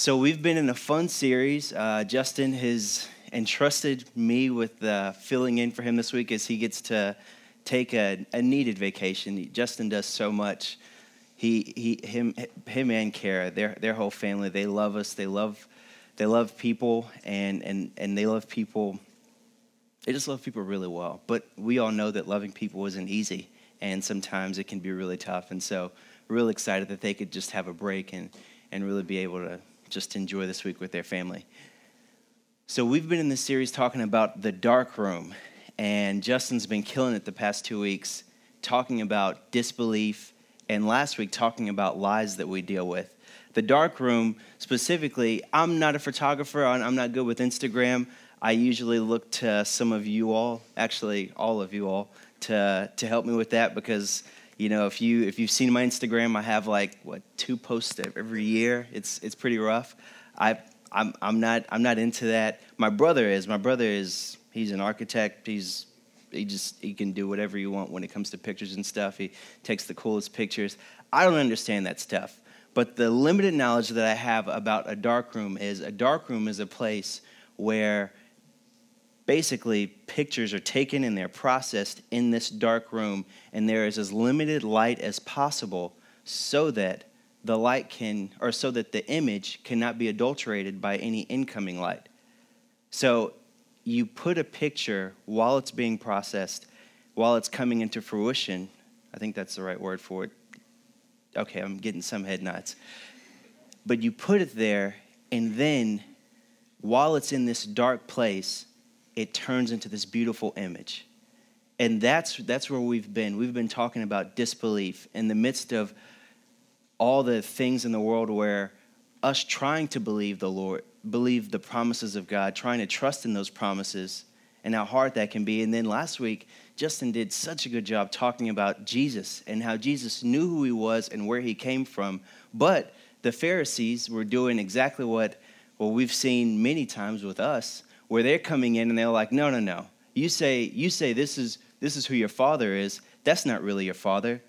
So we've been in a fun series. Uh, Justin has entrusted me with uh, filling in for him this week as he gets to take a, a needed vacation. Justin does so much. He, he, him, him and Kara, their, their whole family, they love us. They love, they love people, and, and, and they love people. They just love people really well. But we all know that loving people isn't easy, and sometimes it can be really tough. And so, really excited that they could just have a break and, and really be able to just enjoy this week with their family. So, we've been in this series talking about the dark room, and Justin's been killing it the past two weeks, talking about disbelief, and last week talking about lies that we deal with. The dark room, specifically, I'm not a photographer, I'm not good with Instagram. I usually look to some of you all, actually, all of you all, to, to help me with that because you know if you if you've seen my instagram i have like what two posts every year. It's it's pretty rough. I i'm i'm not i'm not into that. My brother is. My brother is he's an architect. He's he just he can do whatever you want when it comes to pictures and stuff. He takes the coolest pictures. I don't understand that stuff. But the limited knowledge that i have about a dark room is a dark room is a place where basically pictures are taken and they're processed in this dark room and there is as limited light as possible so that the light can or so that the image cannot be adulterated by any incoming light. So you put a picture while it's being processed while it's coming into fruition. I think that's the right word for it. Okay i'm getting some head nods. But you put it there and then while it's in this dark place it turns into this beautiful image. And that's, that's where we've been. We've been talking about disbelief in the midst of all the things in the world where us trying to believe the Lord, believe the promises of God, trying to trust in those promises, and how hard that can be. And then last week, Justin did such a good job talking about Jesus and how Jesus knew who he was and where he came from. But the Pharisees were doing exactly what, what we've seen many times with us where they're coming in and they're like, no, no, no. You say, you say this is this is who your father is. That's not really your father.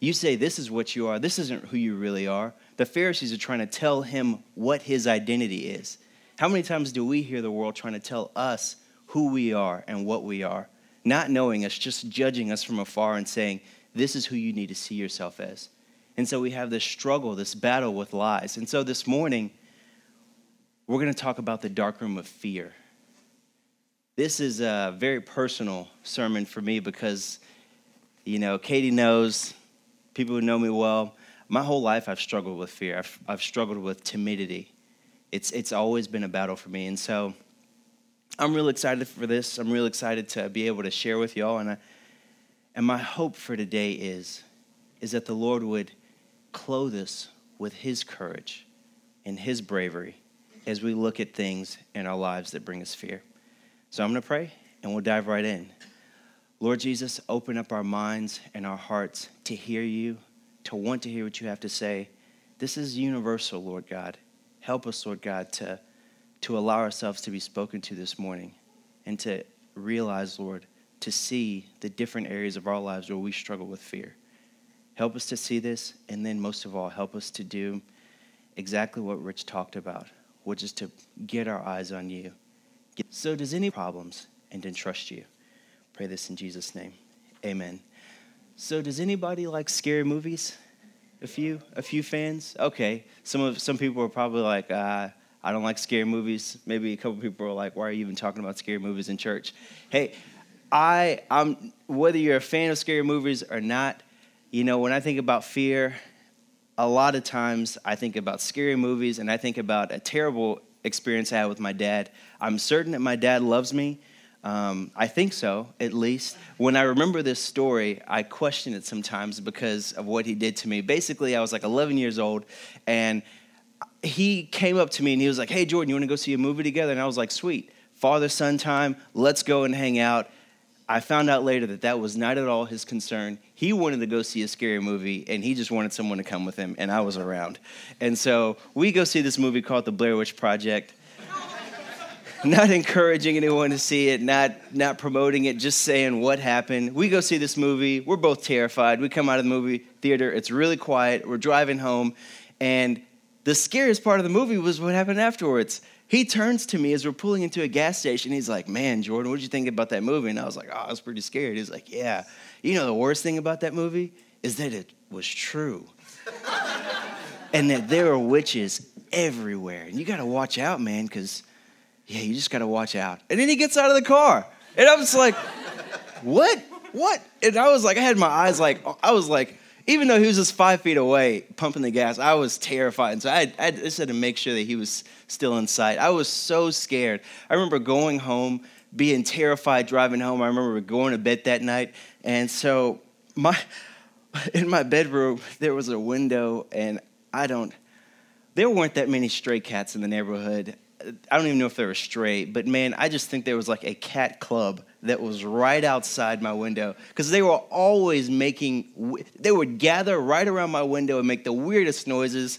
You say this is what you are. This isn't who you really are. The Pharisees are trying to tell him what his identity is. How many times do we hear the world trying to tell us who we are and what we are, not knowing us, just judging us from afar and saying, this is who you need to see yourself as? And so we have this struggle, this battle with lies. And so this morning, we're going to talk about the dark room of fear. This is a very personal sermon for me because, you know, Katie knows, people who know me well, my whole life I've struggled with fear. I've, I've struggled with timidity. It's, it's always been a battle for me. And so I'm really excited for this. I'm really excited to be able to share with y'all. And, I, and my hope for today is, is that the Lord would clothe us with His courage and His bravery as we look at things in our lives that bring us fear. So I'm going to pray and we'll dive right in. Lord Jesus, open up our minds and our hearts to hear you, to want to hear what you have to say. This is universal, Lord God. Help us, Lord God, to, to allow ourselves to be spoken to this morning and to realize, Lord, to see the different areas of our lives where we struggle with fear. Help us to see this, and then most of all, help us to do exactly what Rich talked about, which is to get our eyes on you so, does any problems and entrust you? Pray this in Jesus' name. Amen. So, does anybody like scary movies? A few, a few fans. Okay, some of some people are probably like, uh, I don't like scary movies. Maybe a couple people are like, Why are you even talking about scary movies in church? Hey, I, I'm whether you're a fan of scary movies or not. You know, when I think about fear, a lot of times I think about scary movies and I think about a terrible experience I had with my dad. I'm certain that my dad loves me. Um, I think so, at least. When I remember this story, I question it sometimes because of what he did to me. Basically, I was like 11 years old, and he came up to me and he was like, Hey, Jordan, you want to go see a movie together? And I was like, Sweet. Father son time, let's go and hang out. I found out later that that was not at all his concern. He wanted to go see a scary movie, and he just wanted someone to come with him, and I was around. And so we go see this movie called The Blair Witch Project. not encouraging anyone to see it, not, not promoting it, just saying what happened. We go see this movie. We're both terrified. We come out of the movie theater. It's really quiet. We're driving home, and the scariest part of the movie was what happened afterwards. He turns to me as we're pulling into a gas station. He's like, Man, Jordan, what did you think about that movie? And I was like, Oh, I was pretty scared. He's like, Yeah. You know, the worst thing about that movie is that it was true. and that there are witches everywhere. And you got to watch out, man, because, yeah, you just got to watch out. And then he gets out of the car. And I was like, What? What? And I was like, I had my eyes like, I was like, even though he was just five feet away pumping the gas, I was terrified. And so I, I just had to make sure that he was still in sight. I was so scared. I remember going home, being terrified driving home. I remember going to bed that night. And so my in my bedroom, there was a window, and I don't, there weren't that many stray cats in the neighborhood. I don't even know if they were stray, but man, I just think there was like a cat club that was right outside my window because they were always making, they would gather right around my window and make the weirdest noises.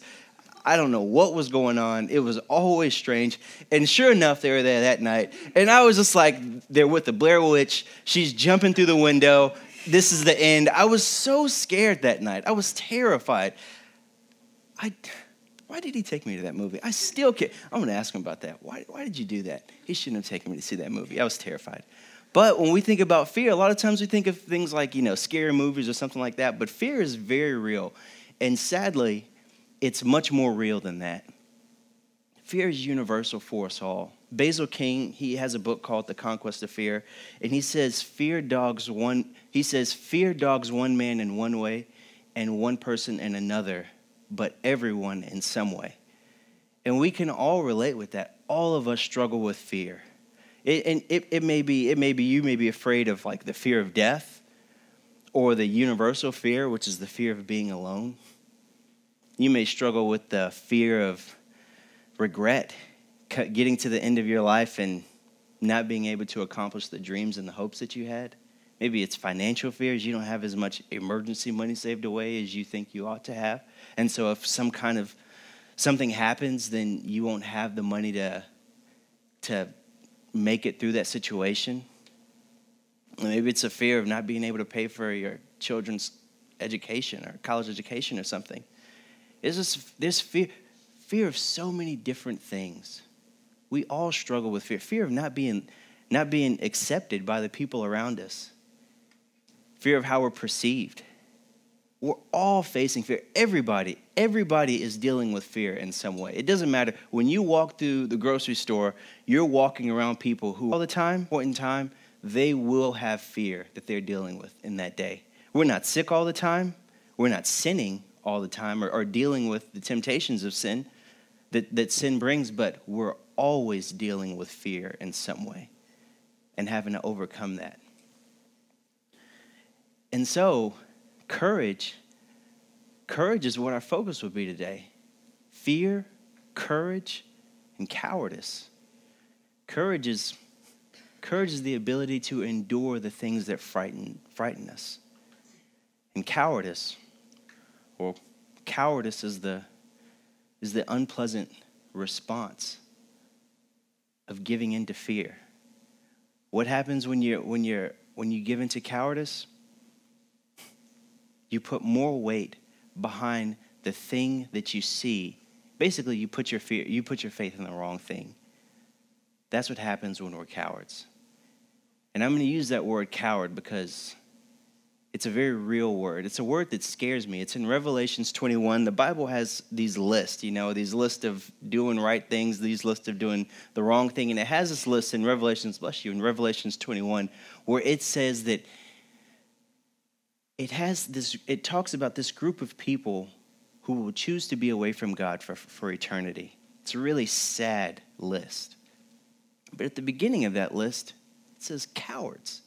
I don't know what was going on. It was always strange. And sure enough, they were there that night. And I was just like, they're with the Blair Witch. She's jumping through the window. This is the end. I was so scared that night. I was terrified. I why did he take me to that movie? I still can't. I'm going to ask him about that. Why, why did you do that? He shouldn't have taken me to see that movie. I was terrified. But when we think about fear, a lot of times we think of things like, you know, scary movies or something like that. But fear is very real. And sadly, it's much more real than that. Fear is universal for us all. Basil King, he has a book called The Conquest of Fear, and he says fear dogs one he says fear dogs one man in one way and one person in another but everyone in some way. And we can all relate with that. All of us struggle with fear. It, and it, it, may be, it may be you may be afraid of like the fear of death or the universal fear, which is the fear of being alone. You may struggle with the fear of regret, getting to the end of your life and not being able to accomplish the dreams and the hopes that you had. Maybe it's financial fears. You don't have as much emergency money saved away as you think you ought to have. And so if some kind of something happens, then you won't have the money to to make it through that situation. Maybe it's a fear of not being able to pay for your children's education or college education or something. It's just this fear, fear of so many different things. We all struggle with fear. Fear of not being, not being accepted by the people around us. Fear of how we're perceived. We're all facing fear. Everybody, everybody is dealing with fear in some way. It doesn't matter. When you walk through the grocery store, you're walking around people who, all the time, point in time, they will have fear that they're dealing with in that day. We're not sick all the time. We're not sinning all the time or, or dealing with the temptations of sin that, that sin brings, but we're always dealing with fear in some way and having to overcome that. And so, courage, courage is what our focus would be today. Fear, courage, and cowardice. Courage is courage is the ability to endure the things that frighten frighten us. And cowardice, or cowardice is the is the unpleasant response of giving in to fear. What happens when you when you're when you give in to cowardice? You put more weight behind the thing that you see. Basically, you put your fear, you put your faith in the wrong thing. That's what happens when we're cowards. And I'm going to use that word coward because it's a very real word. It's a word that scares me. It's in Revelations 21. The Bible has these lists, you know, these lists of doing right things, these lists of doing the wrong thing. And it has this list in Revelations, bless you, in Revelations 21, where it says that it has this it talks about this group of people who will choose to be away from God for, for eternity. It's a really sad list. But at the beginning of that list, it says cowards.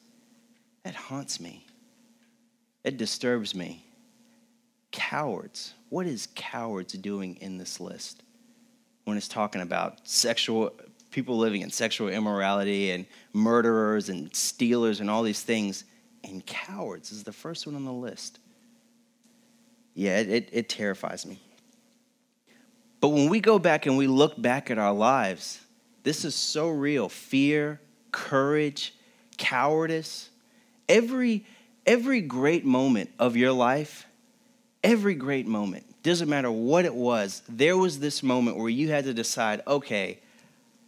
That haunts me. It disturbs me. Cowards. What is cowards doing in this list? When it's talking about sexual people living in sexual immorality and murderers and stealers and all these things and cowards is the first one on the list. Yeah, it, it, it, terrifies me. But when we go back and we look back at our lives, this is so real fear, courage, cowardice. Every, every great moment of your life every great moment, doesn't matter what it was, there was this moment where you had to decide okay,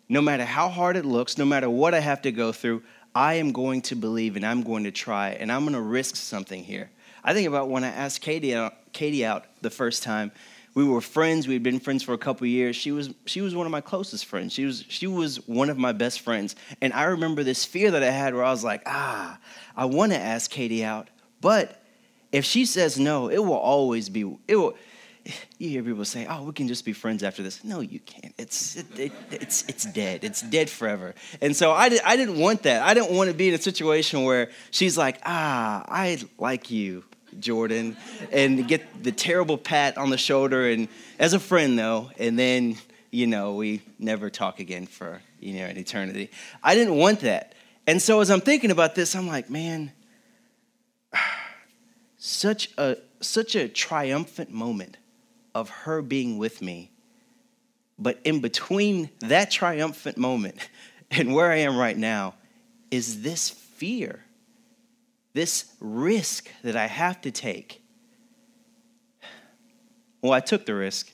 no matter how hard it looks, no matter what I have to go through, I am going to believe and I'm going to try and I'm going to risk something here. I think about when I asked Katie out, Katie out the first time. We were friends. We had been friends for a couple years. She was she was one of my closest friends. She was she was one of my best friends. And I remember this fear that I had where I was like, ah, I want to ask Katie out, but if she says no, it will always be it will you hear people say, "Oh, we can just be friends after this." No, you can't. It's it, it, it's it's dead. It's dead forever. And so I, did, I didn't want that. I didn't want to be in a situation where she's like, "Ah, I like you, Jordan," and get the terrible pat on the shoulder, and as a friend though, and then you know we never talk again for you know an eternity. I didn't want that. And so as I'm thinking about this, I'm like, man, such a such a triumphant moment of her being with me. But in between that triumphant moment and where I am right now is this fear, this risk that I have to take. Well, I took the risk,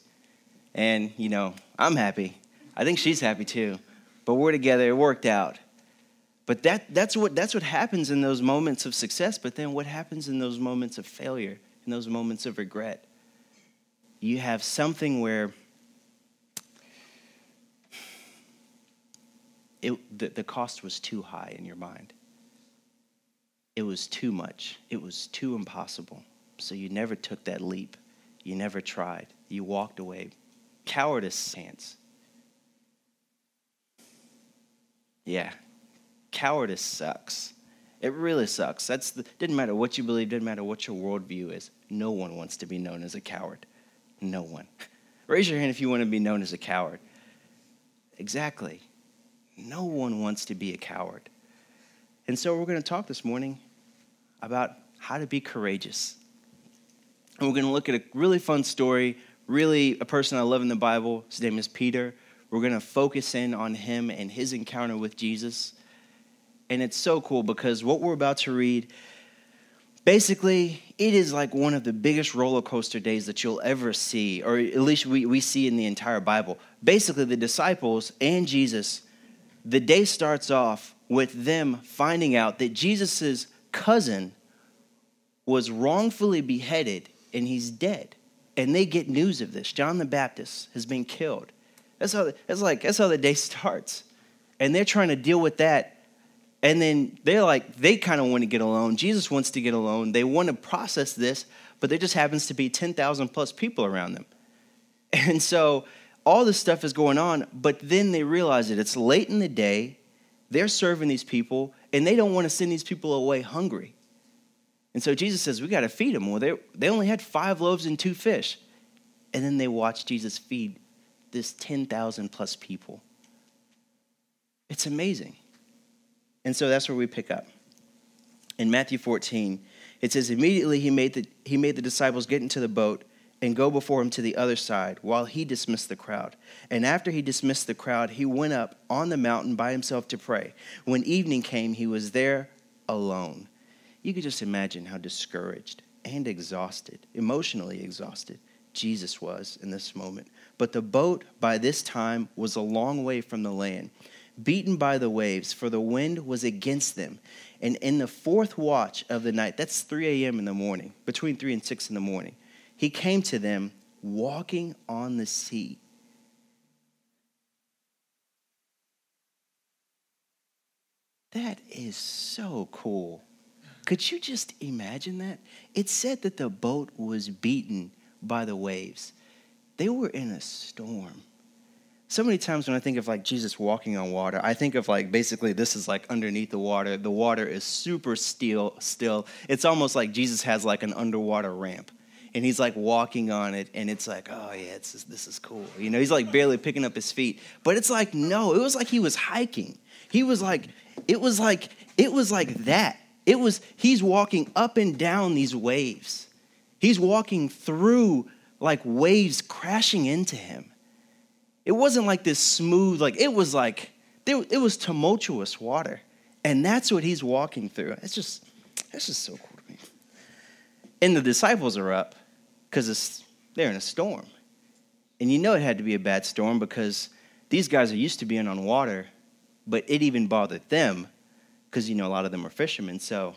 and you know, I'm happy. I think she's happy too. But we're together, it worked out. But that, that's, what, that's what happens in those moments of success. But then what happens in those moments of failure, in those moments of regret? you have something where it, the, the cost was too high in your mind. It was too much. It was too impossible. So you never took that leap. You never tried. You walked away. Cowardice stance. Yeah, cowardice sucks. It really sucks. That's the, didn't matter what you believe, didn't matter what your worldview is. No one wants to be known as a coward. No one. Raise your hand if you want to be known as a coward. Exactly. No one wants to be a coward. And so we're going to talk this morning about how to be courageous. And we're going to look at a really fun story, really a person I love in the Bible. His name is Peter. We're going to focus in on him and his encounter with Jesus. And it's so cool because what we're about to read Basically, it is like one of the biggest roller coaster days that you'll ever see, or at least we, we see in the entire Bible. Basically, the disciples and Jesus, the day starts off with them finding out that Jesus' cousin was wrongfully beheaded and he's dead. And they get news of this. John the Baptist has been killed. That's how, that's like, that's how the day starts. And they're trying to deal with that and then they're like, they kind of want to get alone. Jesus wants to get alone. They want to process this, but there just happens to be 10,000 plus people around them. And so all this stuff is going on, but then they realize that it's late in the day. They're serving these people, and they don't want to send these people away hungry. And so Jesus says, We got to feed them. Well, they, they only had five loaves and two fish. And then they watch Jesus feed this 10,000 plus people. It's amazing. And so that's where we pick up. In Matthew 14, it says, Immediately he made the, he made the disciples get into the boat and go before him to the other side while he dismissed the crowd. And after he dismissed the crowd, he went up on the mountain by himself to pray. When evening came, he was there alone. You could just imagine how discouraged and exhausted, emotionally exhausted, Jesus was in this moment. But the boat by this time was a long way from the land beaten by the waves, for the wind was against them. And in the fourth watch of the night, that's 3 a.m. in the morning, between 3 and 6 in the morning, he came to them walking on the sea. That is so cool. Could you just imagine that? It said that the boat was beaten by the waves. They were in a storm so many times when I think of like Jesus walking on water, I think of like basically this is like underneath the water. The water is super still, still. It's almost like Jesus has like an underwater ramp, and he's like walking on it, and it's like, oh yeah, it's this is cool. You know, he's like barely picking up his feet, but it's like no, it was like he was hiking. He was like, it was like, it was like that. It was he's walking up and down these waves. He's walking through like waves crashing into him it wasn't like this smooth, like it was like, it was tumultuous water. And that's what he's walking through. It's just, it's just so cool to me. And the disciples are up because they're in a storm. And you know it had to be a bad storm because these guys are used to being on water, but it even bothered them because, you know, a lot of them are fishermen. So,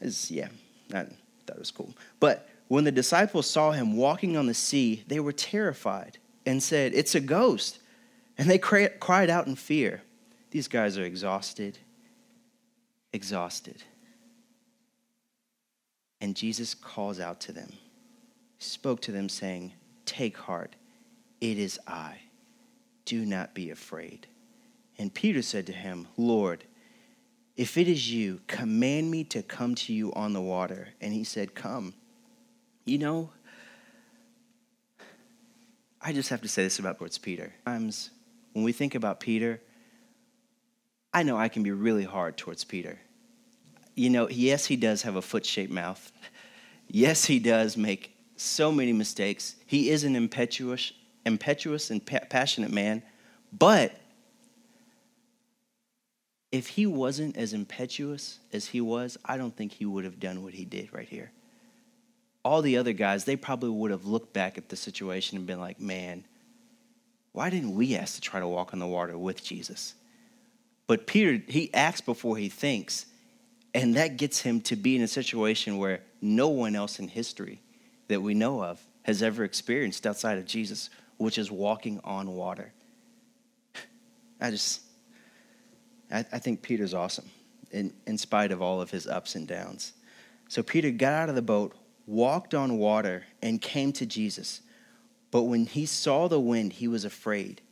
it's, yeah, that, that was cool. But when the disciples saw him walking on the sea, they were terrified and said, It's a ghost. And they cried out in fear. These guys are exhausted, exhausted. And Jesus calls out to them, he spoke to them, saying, Take heart, it is I. Do not be afraid. And Peter said to him, Lord, if it is you, command me to come to you on the water. And he said, Come. You know, I just have to say this about towards Peter. Sometimes when we think about Peter, I know I can be really hard towards Peter. You know, yes, he does have a foot shaped mouth. Yes, he does make so many mistakes. He is an impetuous, impetuous and pa- passionate man. But if he wasn't as impetuous as he was, I don't think he would have done what he did right here. All the other guys, they probably would have looked back at the situation and been like, man, why didn't we ask to try to walk on the water with Jesus? But Peter, he acts before he thinks. And that gets him to be in a situation where no one else in history that we know of has ever experienced outside of Jesus, which is walking on water. I just, I, I think Peter's awesome in, in spite of all of his ups and downs. So Peter got out of the boat, walked on water, and came to Jesus. But when he saw the wind, he was afraid.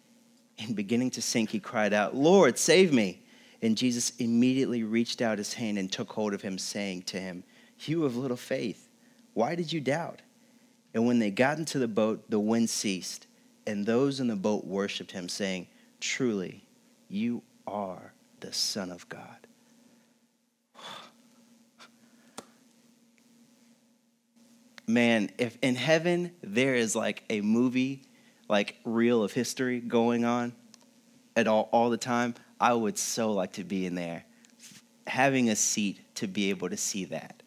And beginning to sink, he cried out, Lord, save me. And Jesus immediately reached out his hand and took hold of him, saying to him, You of little faith, why did you doubt? And when they got into the boat, the wind ceased, and those in the boat worshiped him, saying, Truly, you are the Son of God. Man, if in heaven there is like a movie, like reel of history going on at all, all the time, I would so like to be in there, having a seat to be able to see that.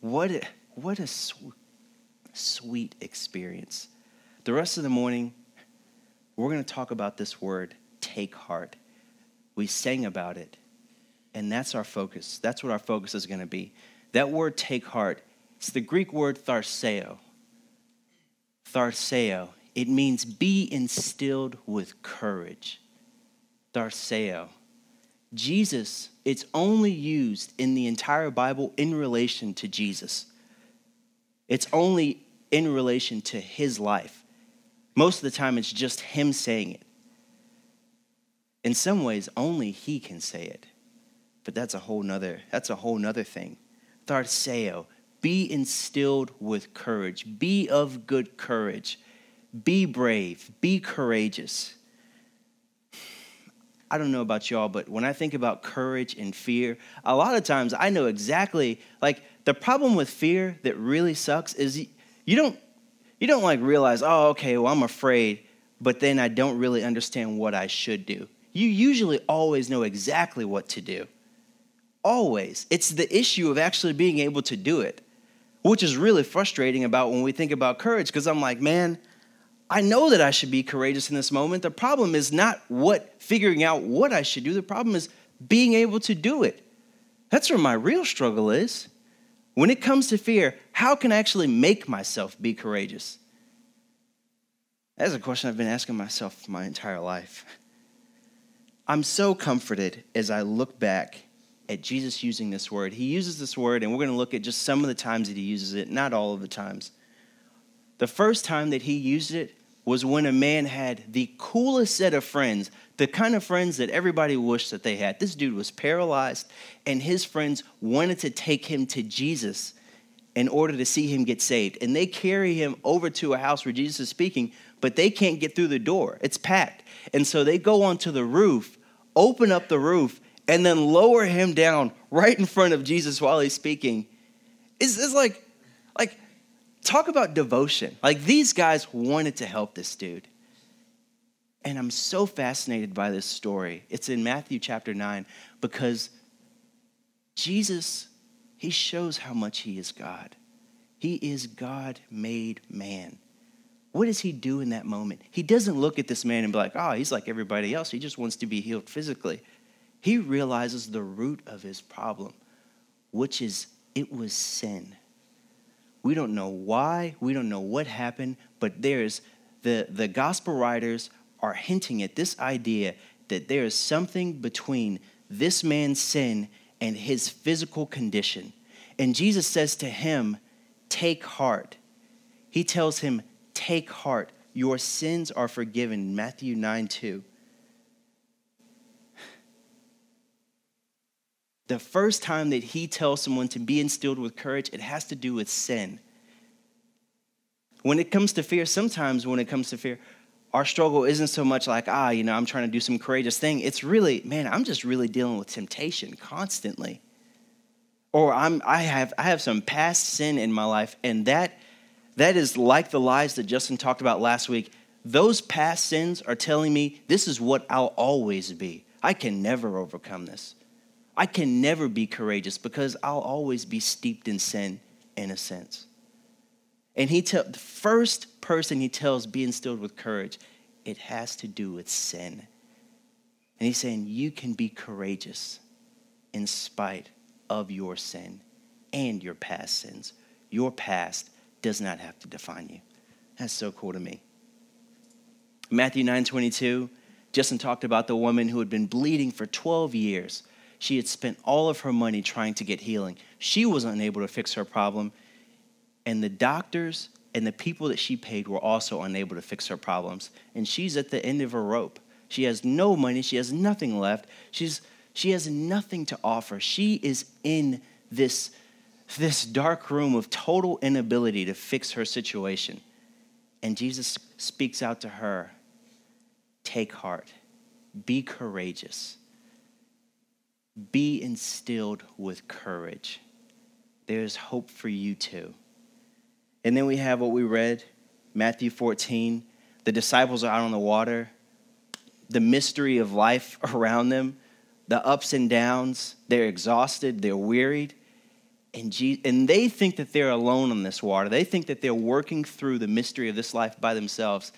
What a, what a sw- sweet experience. The rest of the morning, we're going to talk about this word, take heart. We sang about it, and that's our focus. That's what our focus is going to be. That word, take heart, it's the Greek word tharseo. Tharseo. It means be instilled with courage. Tharseo. Jesus, it's only used in the entire Bible in relation to Jesus. It's only in relation to his life. Most of the time, it's just him saying it. In some ways, only he can say it. But that's a whole nother, that's a whole nother thing. Tharseo, be instilled with courage. Be of good courage. Be brave. Be courageous. I don't know about y'all, but when I think about courage and fear, a lot of times I know exactly, like, the problem with fear that really sucks is you don't, you don't like realize, oh, okay, well, I'm afraid, but then I don't really understand what I should do you usually always know exactly what to do. Always. It's the issue of actually being able to do it, which is really frustrating about when we think about courage, because I'm like, man, I know that I should be courageous in this moment. The problem is not what figuring out what I should do. The problem is being able to do it. That's where my real struggle is. When it comes to fear, how can I actually make myself be courageous? That's a question I've been asking myself my entire life. I'm so comforted as I look back at Jesus using this word. He uses this word, and we're going to look at just some of the times that he uses it, not all of the times. The first time that he used it was when a man had the coolest set of friends, the kind of friends that everybody wished that they had. This dude was paralyzed, and his friends wanted to take him to Jesus in order to see him get saved. And they carry him over to a house where Jesus is speaking, but they can't get through the door. It's packed. And so they go onto the roof open up the roof, and then lower him down right in front of Jesus while he's speaking. It's, it's like, like, talk about devotion. Like these guys wanted to help this dude. And I'm so fascinated by this story. It's in Matthew chapter 9 because Jesus, he shows how much he is God. He is God made man. What does he do in that moment? He doesn't look at this man and be like, oh, he's like everybody else. He just wants to be healed physically. He realizes the root of his problem, which is it was sin. We don't know why, we don't know what happened, but there's the, the gospel writers are hinting at this idea that there is something between this man's sin and his physical condition. And Jesus says to him, Take heart. He tells him, Take heart. Your sins are forgiven. Matthew 9 2. The first time that he tells someone to be instilled with courage, it has to do with sin. When it comes to fear, sometimes when it comes to fear, our struggle isn't so much like, ah, you know, I'm trying to do some courageous thing. It's really, man, I'm just really dealing with temptation constantly. Or I'm I have I have some past sin in my life, and that that is like the lies that Justin talked about last week. Those past sins are telling me this is what I'll always be. I can never overcome this. I can never be courageous because I'll always be steeped in sin in a sense. And he tell the first person he tells be instilled with courage, it has to do with sin. And he's saying you can be courageous in spite of your sin and your past sins. Your past does not have to define you. That's so cool to me. Matthew 9 22, Justin talked about the woman who had been bleeding for 12 years. She had spent all of her money trying to get healing. She was unable to fix her problem and the doctors and the people that she paid were also unable to fix her problems. And she's at the end of her rope. She has no money, she has nothing left. She's she has nothing to offer. She is in this this dark room of total inability to fix her situation. And Jesus speaks out to her Take heart, be courageous, be instilled with courage. There's hope for you too. And then we have what we read, Matthew 14. The disciples are out on the water, the mystery of life around them, the ups and downs. They're exhausted, they're wearied. And, Je- and they think that they're alone on this water. They think that they're working through the mystery of this life by themselves.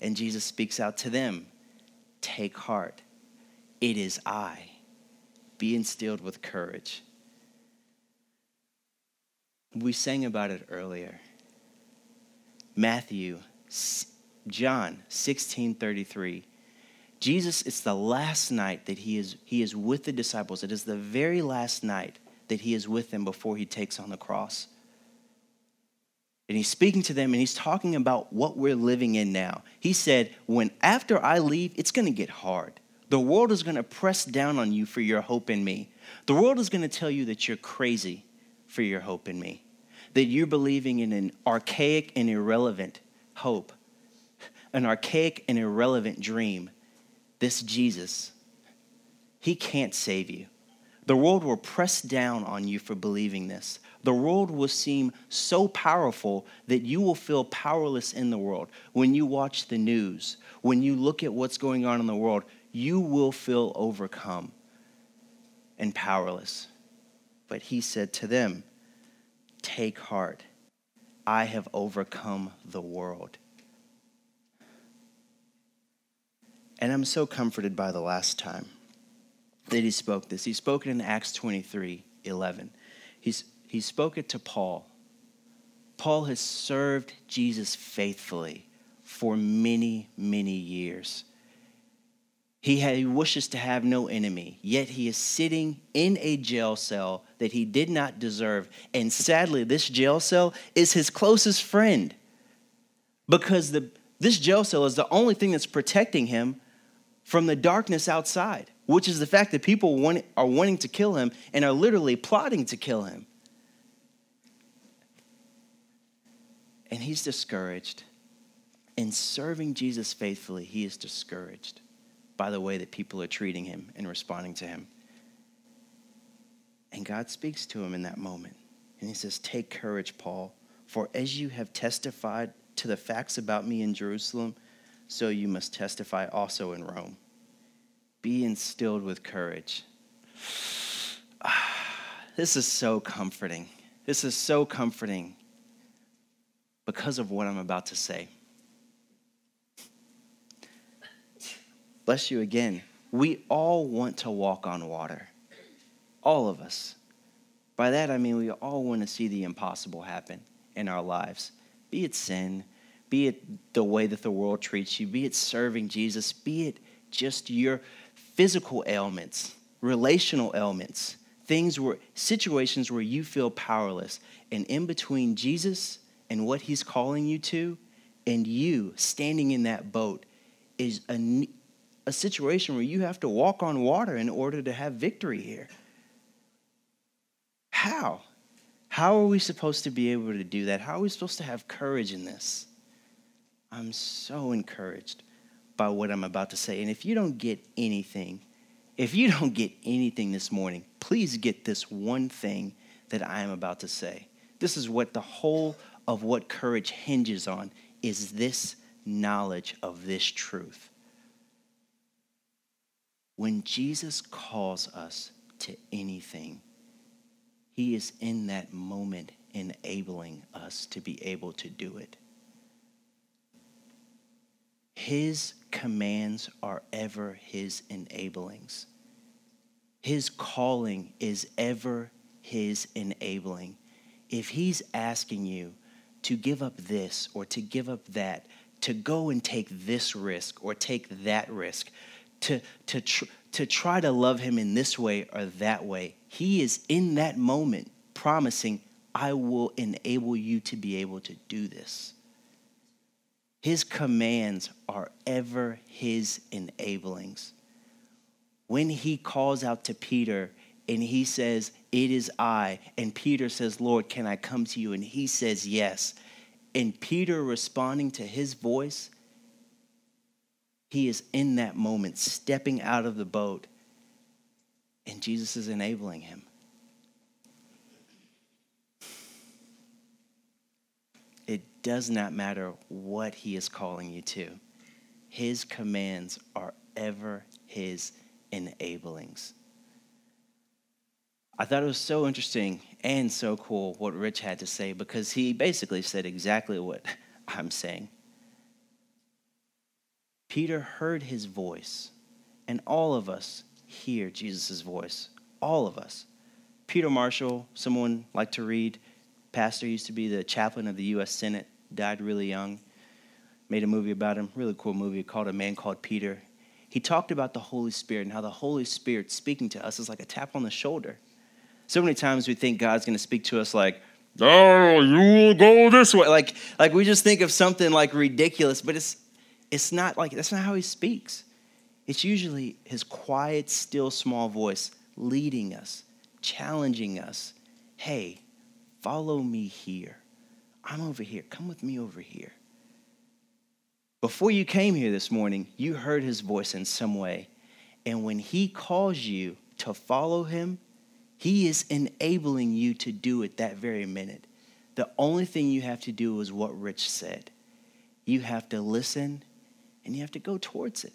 And Jesus speaks out to them Take heart, it is I. Be instilled with courage. We sang about it earlier. Matthew, John 16 33. Jesus, it's the last night that he is, he is with the disciples. It is the very last night that he is with them before he takes on the cross. And he's speaking to them and he's talking about what we're living in now. He said, When after I leave, it's going to get hard. The world is going to press down on you for your hope in me. The world is going to tell you that you're crazy for your hope in me that you're believing in an archaic and irrelevant hope, an archaic and irrelevant dream. This Jesus, he can't save you. The world will press down on you for believing this. The world will seem so powerful that you will feel powerless in the world. When you watch the news, when you look at what's going on in the world, you will feel overcome and powerless. But he said to them, Take heart. I have overcome the world. And I'm so comforted by the last time that he spoke this. He spoke it in Acts 23 11. He's, he spoke it to Paul. Paul has served Jesus faithfully for many, many years. He, had, he wishes to have no enemy, yet he is sitting in a jail cell that he did not deserve. And sadly, this jail cell is his closest friend because the, this jail cell is the only thing that's protecting him from the darkness outside, which is the fact that people want, are wanting to kill him and are literally plotting to kill him. And he's discouraged. In serving Jesus faithfully, he is discouraged by the way that people are treating him and responding to him. And God speaks to him in that moment. And he says, Take courage, Paul, for as you have testified to the facts about me in Jerusalem, so you must testify also in Rome. Be instilled with courage. this is so comforting. This is so comforting because of what I'm about to say. Bless you again. We all want to walk on water. All of us. By that, I mean we all want to see the impossible happen in our lives, be it sin, be it the way that the world treats you, be it serving Jesus, be it just your physical ailments, relational ailments, things where situations where you feel powerless. And in between Jesus and what he's calling you to, and you standing in that boat, is a, a situation where you have to walk on water in order to have victory here. How? How are we supposed to be able to do that? How are we supposed to have courage in this? I'm so encouraged by what I'm about to say. And if you don't get anything, if you don't get anything this morning, please get this one thing that I am about to say. This is what the whole of what courage hinges on is this knowledge of this truth. When Jesus calls us to anything, he is in that moment enabling us to be able to do it. His commands are ever His enablings. His calling is ever His enabling. If He's asking you to give up this or to give up that, to go and take this risk or take that risk, to, to, tr- to try to love Him in this way or that way, he is in that moment promising, I will enable you to be able to do this. His commands are ever his enablings. When he calls out to Peter and he says, It is I, and Peter says, Lord, can I come to you? And he says, Yes. And Peter responding to his voice, he is in that moment stepping out of the boat and Jesus is enabling him. It does not matter what he is calling you to, his commands are ever his enablings. I thought it was so interesting and so cool what Rich had to say because he basically said exactly what I'm saying. Peter heard his voice, and all of us hear Jesus' voice. All of us. Peter Marshall, someone like to read, pastor, used to be the chaplain of the U.S. Senate, died really young. Made a movie about him, really cool movie called A Man Called Peter. He talked about the Holy Spirit and how the Holy Spirit speaking to us is like a tap on the shoulder. So many times we think God's going to speak to us like, "Oh, you will go this way." Like, like we just think of something like ridiculous, but it's it's not like that's not how He speaks. It's usually his quiet, still, small voice leading us, challenging us. Hey, follow me here. I'm over here. Come with me over here. Before you came here this morning, you heard his voice in some way. And when he calls you to follow him, he is enabling you to do it that very minute. The only thing you have to do is what Rich said. You have to listen and you have to go towards it.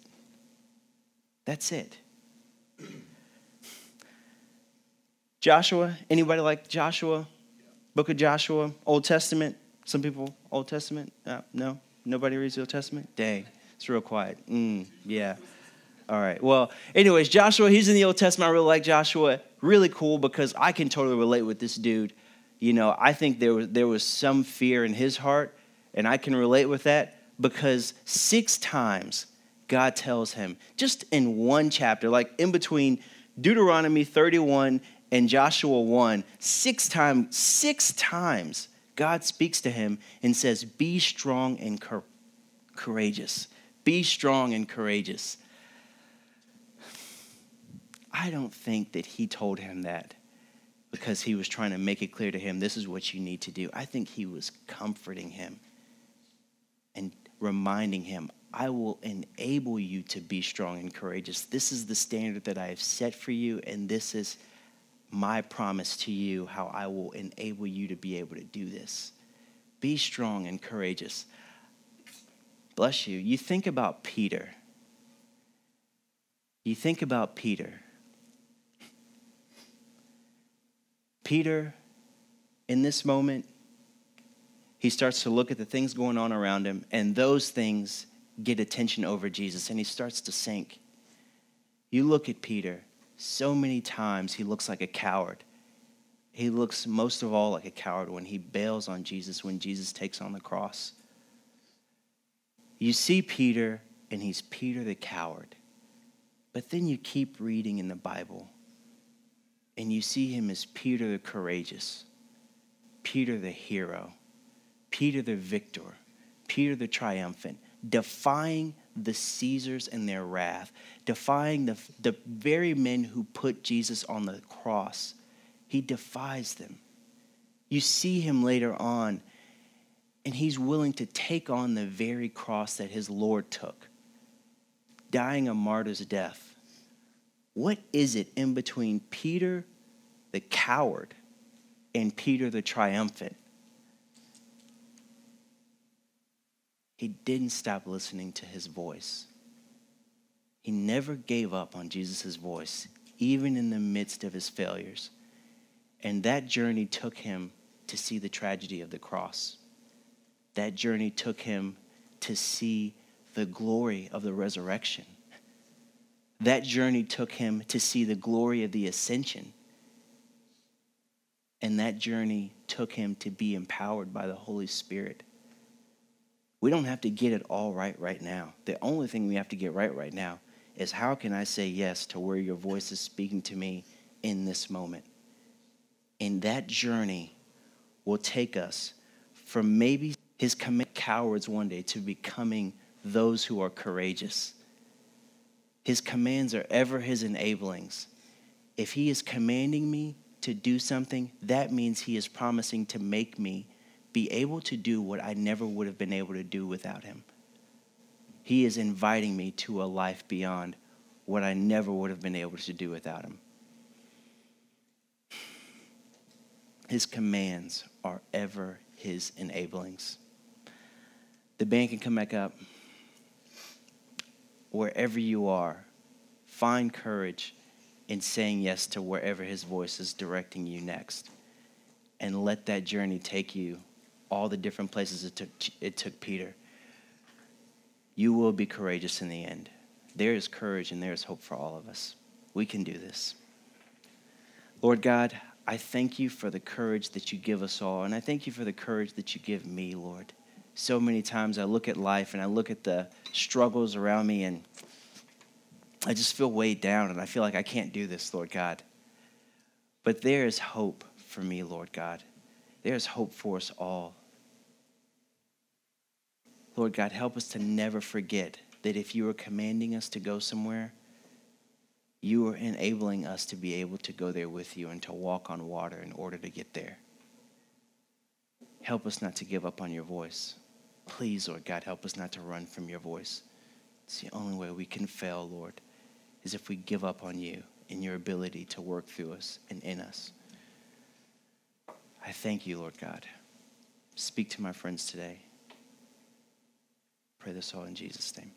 That's it. Joshua, anybody like Joshua? Book of Joshua, Old Testament. Some people, Old Testament. Uh, no, nobody reads the Old Testament. Dang, it's real quiet. Mm, yeah. All right. Well, anyways, Joshua, he's in the Old Testament. I really like Joshua. Really cool because I can totally relate with this dude. You know, I think there was there was some fear in his heart, and I can relate with that because six times God tells him, just in one chapter, like in between Deuteronomy 31 and Joshua 1, six times, six times, God speaks to him and says, Be strong and cor- courageous. Be strong and courageous. I don't think that he told him that because he was trying to make it clear to him, this is what you need to do. I think he was comforting him and reminding him, I will enable you to be strong and courageous. This is the standard that I have set for you, and this is my promise to you how I will enable you to be able to do this. Be strong and courageous. Bless you. You think about Peter. You think about Peter. Peter, in this moment, he starts to look at the things going on around him, and those things get attention over Jesus, and he starts to sink. You look at Peter, so many times he looks like a coward. He looks most of all like a coward when he bails on Jesus, when Jesus takes on the cross. You see Peter, and he's Peter the coward. But then you keep reading in the Bible, and you see him as Peter the courageous, Peter the hero, Peter the victor, Peter the triumphant, defying the Caesars and their wrath, defying the, the very men who put Jesus on the cross. He defies them. You see him later on and he's willing to take on the very cross that his Lord took, dying a martyr's death. What is it in between Peter the coward and Peter the triumphant? He didn't stop listening to his voice. He never gave up on Jesus' voice, even in the midst of his failures. And that journey took him to see the tragedy of the cross that journey took him to see the glory of the resurrection. That journey took him to see the glory of the ascension. And that journey took him to be empowered by the Holy Spirit. We don't have to get it all right right now. The only thing we have to get right right now is how can I say yes to where your voice is speaking to me in this moment? And that journey will take us from maybe his cowards one day to becoming those who are courageous. His commands are ever his enablings. If he is commanding me to do something, that means he is promising to make me be able to do what I never would have been able to do without him. He is inviting me to a life beyond what I never would have been able to do without him. His commands are ever his enablings. The band can come back up. Wherever you are, find courage in saying yes to wherever His voice is directing you next. And let that journey take you all the different places it took, it took Peter. You will be courageous in the end. There is courage and there is hope for all of us. We can do this. Lord God, I thank you for the courage that you give us all, and I thank you for the courage that you give me, Lord so many times I look at life and I look at the struggles around me and I just feel weighed down and I feel like I can't do this, Lord God. But there is hope for me, Lord God. There is hope for us all. Lord God, help us to never forget that if you are commanding us to go somewhere, you are enabling us to be able to go there with you and to walk on water in order to get there. Help us not to give up on your voice. Please, Lord God, help us not to run from your voice. It's the only way we can fail, Lord, is if we give up on you and your ability to work through us and in us. I thank you, Lord God. Speak to my friends today. Pray this all in Jesus' name.